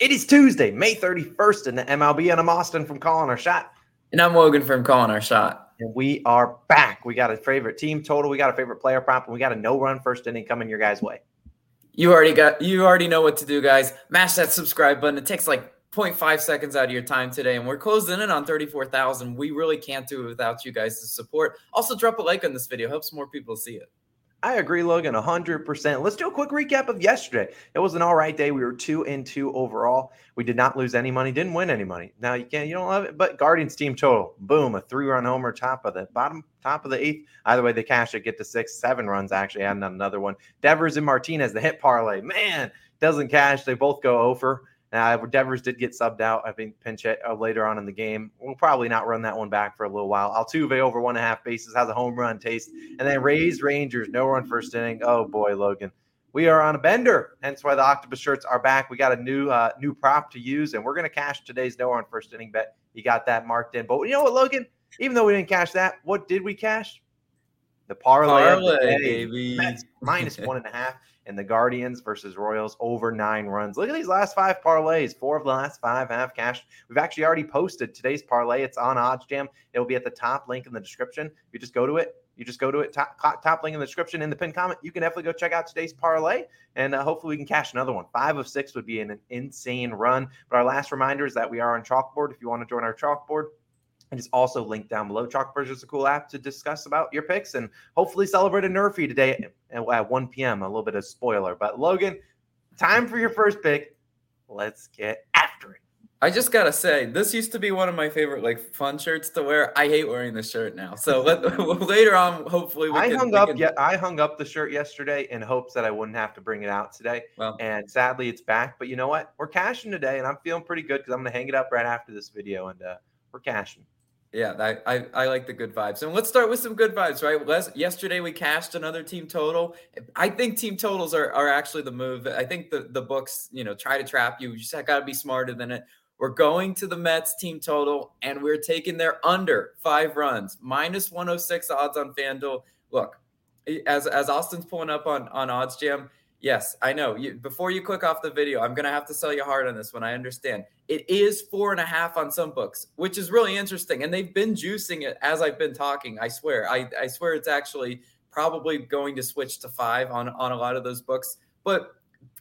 It is Tuesday, May 31st in the MLB, and I'm Austin from Calling Our Shot. And I'm Logan from Calling Our Shot. And we are back. We got a favorite team total, we got a favorite player prop, and we got a no run first inning coming your guys' way. You already got you already know what to do, guys. Mash that subscribe button. It takes like 0.5 seconds out of your time today, and we're closing in on 34,000. We really can't do it without you guys' support. Also, drop a like on this video, helps more people see it. I agree, Logan, 100%. Let's do a quick recap of yesterday. It was an all right day. We were two and two overall. We did not lose any money, didn't win any money. Now, you can't, you don't love it, but Guardians team total, boom, a three run homer, top of the bottom, top of the eighth. Either way, they cash it, get to six, seven runs, actually, adding another one. Devers and Martinez, the hit parlay, man, doesn't cash. They both go over. Uh, Devers did get subbed out. I think pinch uh, later on in the game. We'll probably not run that one back for a little while. Altuve over one and a half bases has a home run taste, and then Rays Rangers no run first inning. Oh boy, Logan, we are on a bender. Hence why the octopus shirts are back. We got a new uh, new prop to use, and we're gonna cash today's no run first inning bet. You got that marked in. But you know what, Logan? Even though we didn't cash that, what did we cash? The parlay, parlay baby. minus one and a half and the Guardians versus Royals over nine runs. Look at these last five parlays. Four of the last five have cashed. We've actually already posted today's parlay. It's on OddsJam. It'll be at the top link in the description. You just go to it. You just go to it, top, top link in the description in the pinned comment. You can definitely go check out today's parlay, and uh, hopefully we can cash another one. Five of six would be an, an insane run. But our last reminder is that we are on Chalkboard. If you want to join our Chalkboard, and it's also linked down below. Chalkboard is a cool app to discuss about your picks and hopefully celebrate a Nerfy today at 1 p.m. A little bit of spoiler. But Logan, time for your first pick. Let's get after it. I just gotta say, this used to be one of my favorite like fun shirts to wear. I hate wearing this shirt now. So let, later on, hopefully, I can, hung up. Can... Yeah, I hung up the shirt yesterday in hopes that I wouldn't have to bring it out today. Well, and sadly, it's back. But you know what? We're cashing today, and I'm feeling pretty good because I'm gonna hang it up right after this video, and uh, we're cashing. Yeah, I, I, I like the good vibes. And let's start with some good vibes, right? Les, yesterday we cashed another team total. I think team totals are, are actually the move. I think the, the books, you know, try to trap you. You just got to be smarter than it. We're going to the Mets team total and we're taking their under five runs, minus 106 odds on FanDuel. Look, as, as Austin's pulling up on, on OddsJam, Yes, I know. You, before you click off the video, I'm going to have to sell you hard on this one. I understand. It is four and a half on some books, which is really interesting. And they've been juicing it as I've been talking. I swear. I, I swear it's actually probably going to switch to five on, on a lot of those books. But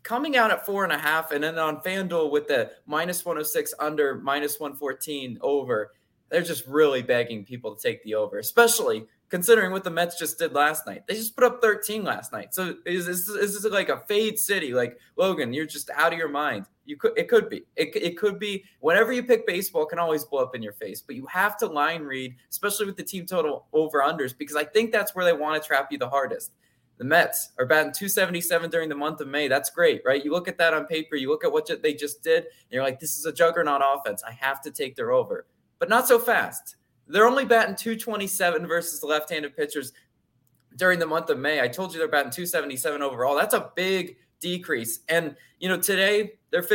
coming out at four and a half and then on FanDuel with the minus 106 under, minus 114 over, they're just really begging people to take the over, especially considering what the Mets just did last night. They just put up 13 last night. So is this, is this like a fade city? Like Logan, you're just out of your mind. You could it could be. It, it could be whenever you pick baseball can always blow up in your face, but you have to line read, especially with the team total over unders, because I think that's where they want to trap you the hardest. The Mets are batting 277 during the month of May. That's great, right? You look at that on paper, you look at what they just did, and you're like, this is a juggernaut offense. I have to take their over, but not so fast they're only batting 227 versus the left-handed pitchers during the month of May. I told you they're batting 277 overall. That's a big decrease. And you know, today they're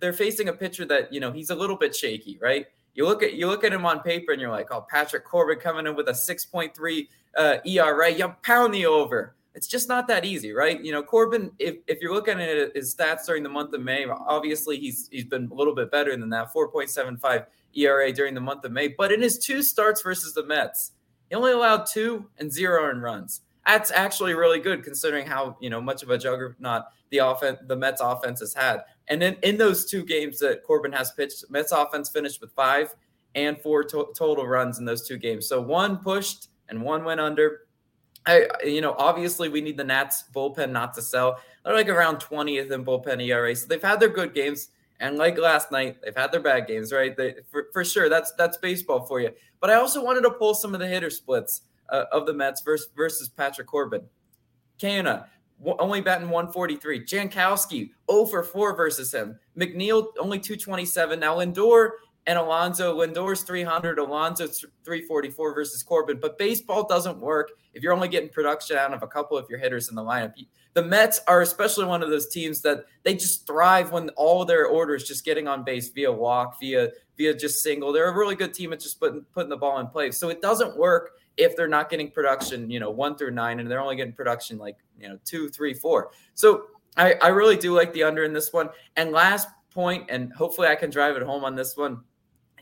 they're facing a pitcher that you know he's a little bit shaky, right? You look at you look at him on paper and you're like, oh, Patrick Corbin coming in with a 6.3 uh, ERA, you pound the over. It's just not that easy, right? You know, Corbin, if, if you're looking at his stats during the month of May, obviously he's he's been a little bit better than that, 4.75 ERA during the month of May. But in his two starts versus the Mets, he only allowed two and zero earned runs. That's actually really good considering how you know much of a juggernaut the offense the Mets offense has had. And then in those two games that Corbin has pitched, Mets offense finished with five and four to- total runs in those two games. So one pushed and one went under. I, you know, obviously we need the Nats bullpen not to sell. They're like around 20th in bullpen ERA. So they've had their good games. And like last night, they've had their bad games, right? They, for, for sure, that's that's baseball for you. But I also wanted to pull some of the hitter splits uh, of the Mets versus, versus Patrick Corbin. Canha only batting 143. Jankowski 0 for 4 versus him. McNeil only 227. Now Lindor and Alonso. Lindor's 300, Alonso's 344 versus Corbin. But baseball doesn't work if you're only getting production out of a couple of your hitters in the lineup. The Mets are especially one of those teams that they just thrive when all their orders just getting on base via walk, via via just single. They're a really good team at just putting putting the ball in play. So it doesn't work if they're not getting production, you know, one through nine, and they're only getting production like you know two, three, four. So I, I really do like the under in this one. And last point, and hopefully I can drive it home on this one.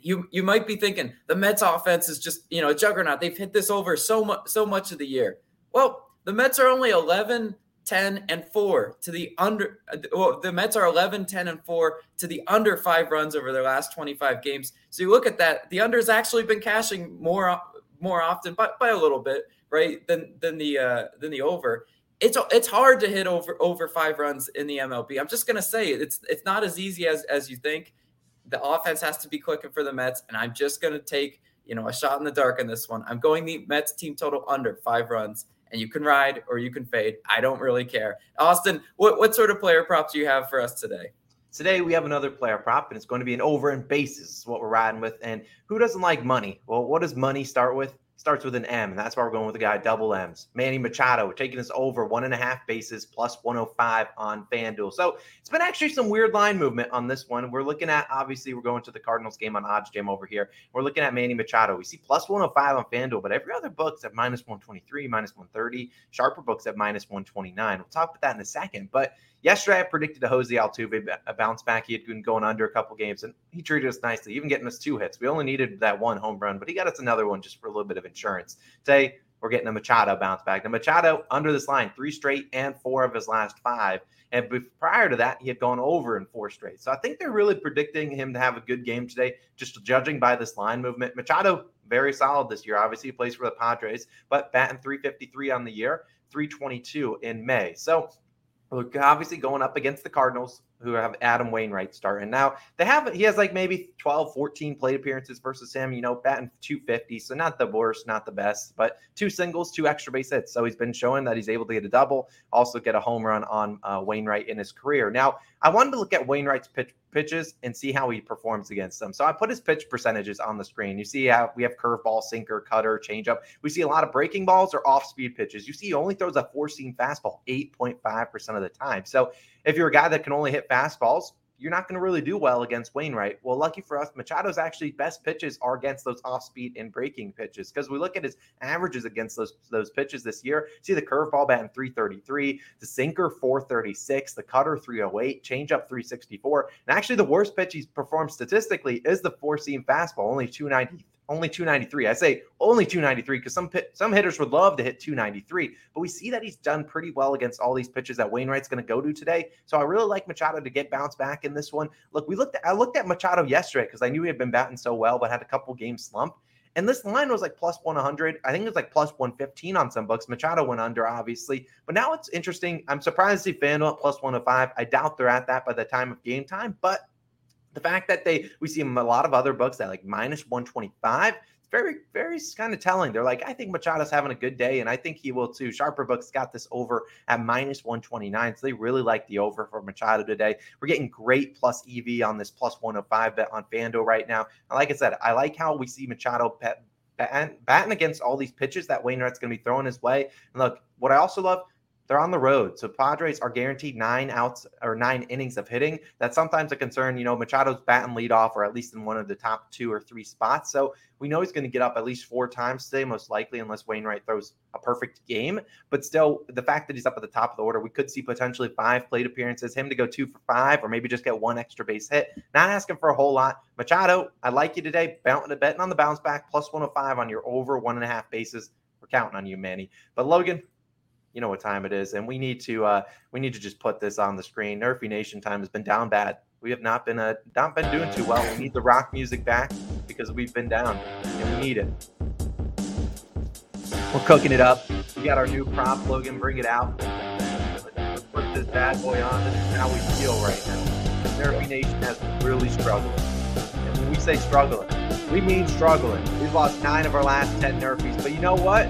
You you might be thinking the Mets offense is just you know a juggernaut. They've hit this over so much so much of the year. Well, the Mets are only 11 10 and 4 to the under well, the Mets are 11 10 and 4 to the under 5 runs over their last 25 games. So you look at that, the under's actually been cashing more more often by, by a little bit, right? Than than the uh than the over. It's it's hard to hit over over 5 runs in the MLB. I'm just to say it's it's not as easy as as you think. The offense has to be clicking for the Mets and I'm just going to take, you know, a shot in the dark in this one. I'm going the Mets team total under 5 runs and you can ride or you can fade. I don't really care. Austin, what, what sort of player props do you have for us today? Today we have another player prop, and it's going to be an over and bases, is what we're riding with. And who doesn't like money? Well, what does money start with? Starts with an M, and that's why we're going with the guy double M's. Manny Machado taking us over one and a half bases plus 105 on FanDuel. So it's been actually some weird line movement on this one. We're looking at obviously we're going to the Cardinals game on Odds OddsJam over here. We're looking at Manny Machado. We see plus 105 on FanDuel, but every other book's at minus 123, minus 130. Sharper books at minus 129. We'll talk about that in a second, but Yesterday, I predicted a Jose Altuve a bounce back. He had been going under a couple games, and he treated us nicely, even getting us two hits. We only needed that one home run, but he got us another one just for a little bit of insurance. Today, we're getting a Machado bounce back. Now, Machado under this line, three straight and four of his last five. And prior to that, he had gone over in four straight. So I think they're really predicting him to have a good game today, just judging by this line movement. Machado, very solid this year. Obviously, he plays for the Padres, but batting 353 on the year, 322 in May. So Look, obviously going up against the Cardinals, who have Adam Wainwright starting. Now, they have he has like maybe 12, 14 plate appearances versus him, you know, batting 250. So not the worst, not the best, but two singles, two extra base hits. So he's been showing that he's able to get a double, also get a home run on uh, Wainwright in his career. Now, I wanted to look at Wainwright's pitch, pitches and see how he performs against them. So I put his pitch percentages on the screen. You see how we have curveball, sinker, cutter, changeup. We see a lot of breaking balls or off speed pitches. You see he only throws a four seam fastball 8.5% of the time. So if you're a guy that can only hit fastballs, you're not going to really do well against Wainwright. Well, lucky for us, Machado's actually best pitches are against those off speed and breaking pitches because we look at his averages against those those pitches this year. See the curveball batting 333, the sinker 436, the cutter 308, changeup 364, and actually the worst pitch he's performed statistically is the four seam fastball, only 290 only 293. I say only 293 because some some hitters would love to hit 293, but we see that he's done pretty well against all these pitches that Wainwright's going to go to today. So I really like Machado to get bounced back in this one. Look, we looked at, I looked at Machado yesterday because I knew he had been batting so well, but had a couple game slump. And this line was like plus 100. I think it was like plus 115 on some books. Machado went under, obviously. But now it's interesting. I'm surprised to see FanDuel at plus 105. I doubt they're at that by the time of game time, but the fact that they we see a lot of other books that like minus 125 it's very very kind of telling. They're like i think machado's having a good day and i think he will too. Sharper books got this over at minus 129 so they really like the over for machado today. We're getting great plus ev on this plus 105 bet on fanduel right now. And like i said i like how we see machado pet batting against all these pitches that Wainwright's going to be throwing his way. And look, what I also love, they're on the road. So Padres are guaranteed nine outs or nine innings of hitting. That's sometimes a concern. You know, Machado's batting leadoff or at least in one of the top two or three spots. So we know he's going to get up at least four times today, most likely, unless Wainwright throws a perfect game. But still, the fact that he's up at the top of the order, we could see potentially five plate appearances, him to go two for five, or maybe just get one extra base hit. Not asking for a whole lot. Machado, I like you today. Betting on the bounce back, plus 105 on your over one and a half bases. We're counting on you, Manny. But Logan, you know what time it is, and we need to uh, we need to just put this on the screen. Nerfy Nation time has been down bad. We have not been uh, not been doing too well. We need the rock music back because we've been down, and we need it. We're cooking it up. We got our new prop, Logan. Bring it out. Put this bad boy on. This is how we feel right now. Nerfy Nation has really struggled, and when we say struggling, we mean struggling. We've lost nine of our last ten Nerfies, but you know what?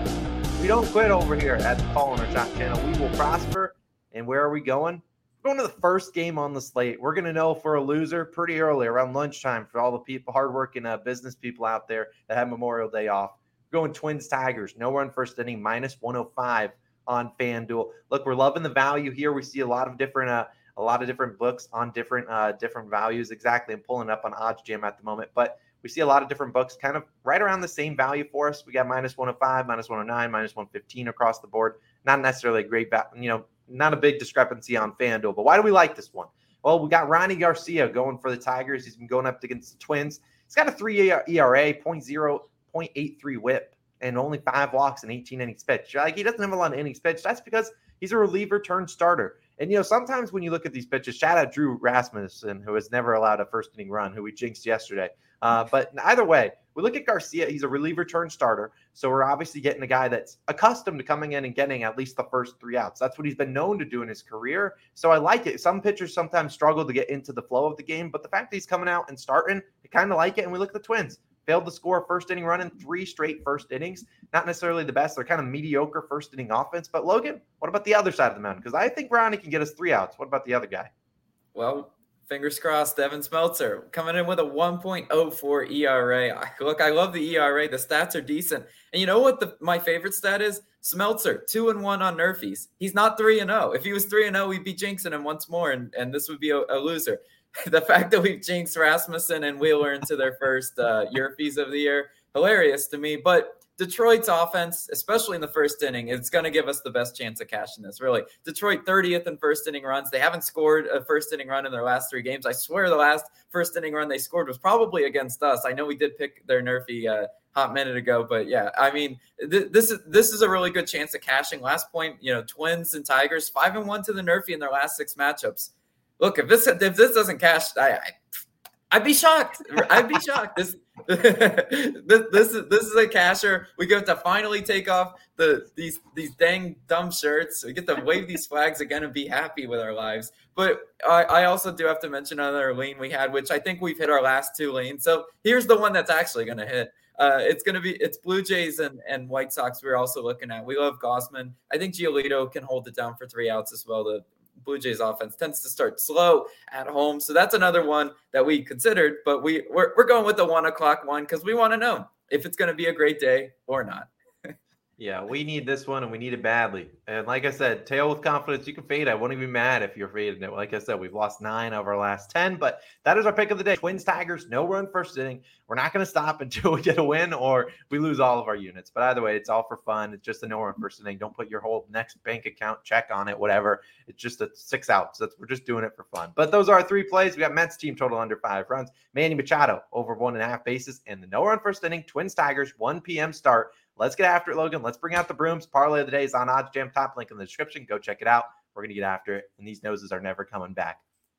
We don't quit over here at the Our Shot channel. We will prosper. And where are we going? We're going to the first game on the slate. We're going to know for a loser pretty early, around lunchtime, for all the people, hardworking uh, business people out there that have Memorial Day off. We're going Twins Tigers. No run first inning, minus 105 on FanDuel. Look, we're loving the value here. We see a lot of different uh, a lot of different books on different uh, different values. Exactly, I'm pulling up on odds OddsJam at the moment, but we see a lot of different books kind of right around the same value for us. We got minus 105, minus 109, minus 115 across the board. Not necessarily a great, you know, not a big discrepancy on FanDuel. But why do we like this one? Well, we got Rony Garcia going for the Tigers. He's been going up against the Twins. He's got a three ERA, 0.0, 0.83 whip, and only five walks and 18 innings pitched. Like he doesn't have a lot of innings pitched. That's because he's a reliever turned starter. And you know, sometimes when you look at these pitches, shout out Drew Rasmussen, who has never allowed a first inning run, who we jinxed yesterday. Uh, but either way, we look at Garcia. He's a reliever turn starter. So we're obviously getting a guy that's accustomed to coming in and getting at least the first three outs. That's what he's been known to do in his career. So I like it. Some pitchers sometimes struggle to get into the flow of the game, but the fact that he's coming out and starting, I kind of like it. And we look at the Twins. Failed to score first inning run in three straight first innings. Not necessarily the best. They're kind of mediocre first inning offense. But Logan, what about the other side of the mountain? Because I think Rony can get us three outs. What about the other guy? Well, fingers crossed, Devin Smeltzer coming in with a 1.04 ERA. Look, I love the ERA. The stats are decent. And you know what the, my favorite stat is? Smeltzer, two and one on Nerfies. He's not three and zero. Oh. If he was three and zero, oh, we'd be jinxing him once more, and, and this would be a, a loser. the fact that we've jinxed Rasmussen and Wheeler into their first uh, Yerfies of the year, hilarious to me. But Detroit's offense, especially in the first inning, it's going to give us the best chance of cashing this. Really, Detroit 30th in first inning runs. They haven't scored a first inning run in their last three games. I swear the last first inning run they scored was probably against us. I know we did pick their Nerfy uh, hot minute ago, but yeah, I mean th- this is this is a really good chance of cashing. Last point, you know, Twins and Tigers five and one to the Nerfy in their last six matchups. Look, if this if this doesn't cash, I, I I'd be shocked. I'd be shocked. This, this, this is this is a casher. We get to finally take off the these these dang dumb shirts. We get to wave these flags again and be happy with our lives. But I, I also do have to mention another lane we had, which I think we've hit our last two lanes. So here's the one that's actually going to hit. Uh, it's going to be it's Blue Jays and, and White Sox. We're also looking at. We love Gausman. I think Giolito can hold it down for three outs as well. The Blue Jays offense tends to start slow at home. So that's another one that we considered, but we, we're, we're going with the one o'clock one because we want to know if it's going to be a great day or not. Yeah, we need this one and we need it badly. And like I said, tail with confidence, you can fade. I wouldn't even be mad if you're fading it. Like I said, we've lost nine of our last 10, but that is our pick of the day. Twins Tigers, no run first inning. We're not going to stop until we get a win or we lose all of our units. But either way, it's all for fun. It's just a no run first inning. Don't put your whole next bank account check on it, whatever. It's just a six outs. That's we're just doing it for fun. But those are our three plays. We got Mets team total under five runs. Manny Machado over one and a half bases, and the no run first inning. Twins Tigers, 1 p.m. start. Let's get after it, Logan. Let's bring out the brooms. Parlay of the day is on OddsJam. Top link in the description. Go check it out. We're going to get after it. And these noses are never coming back.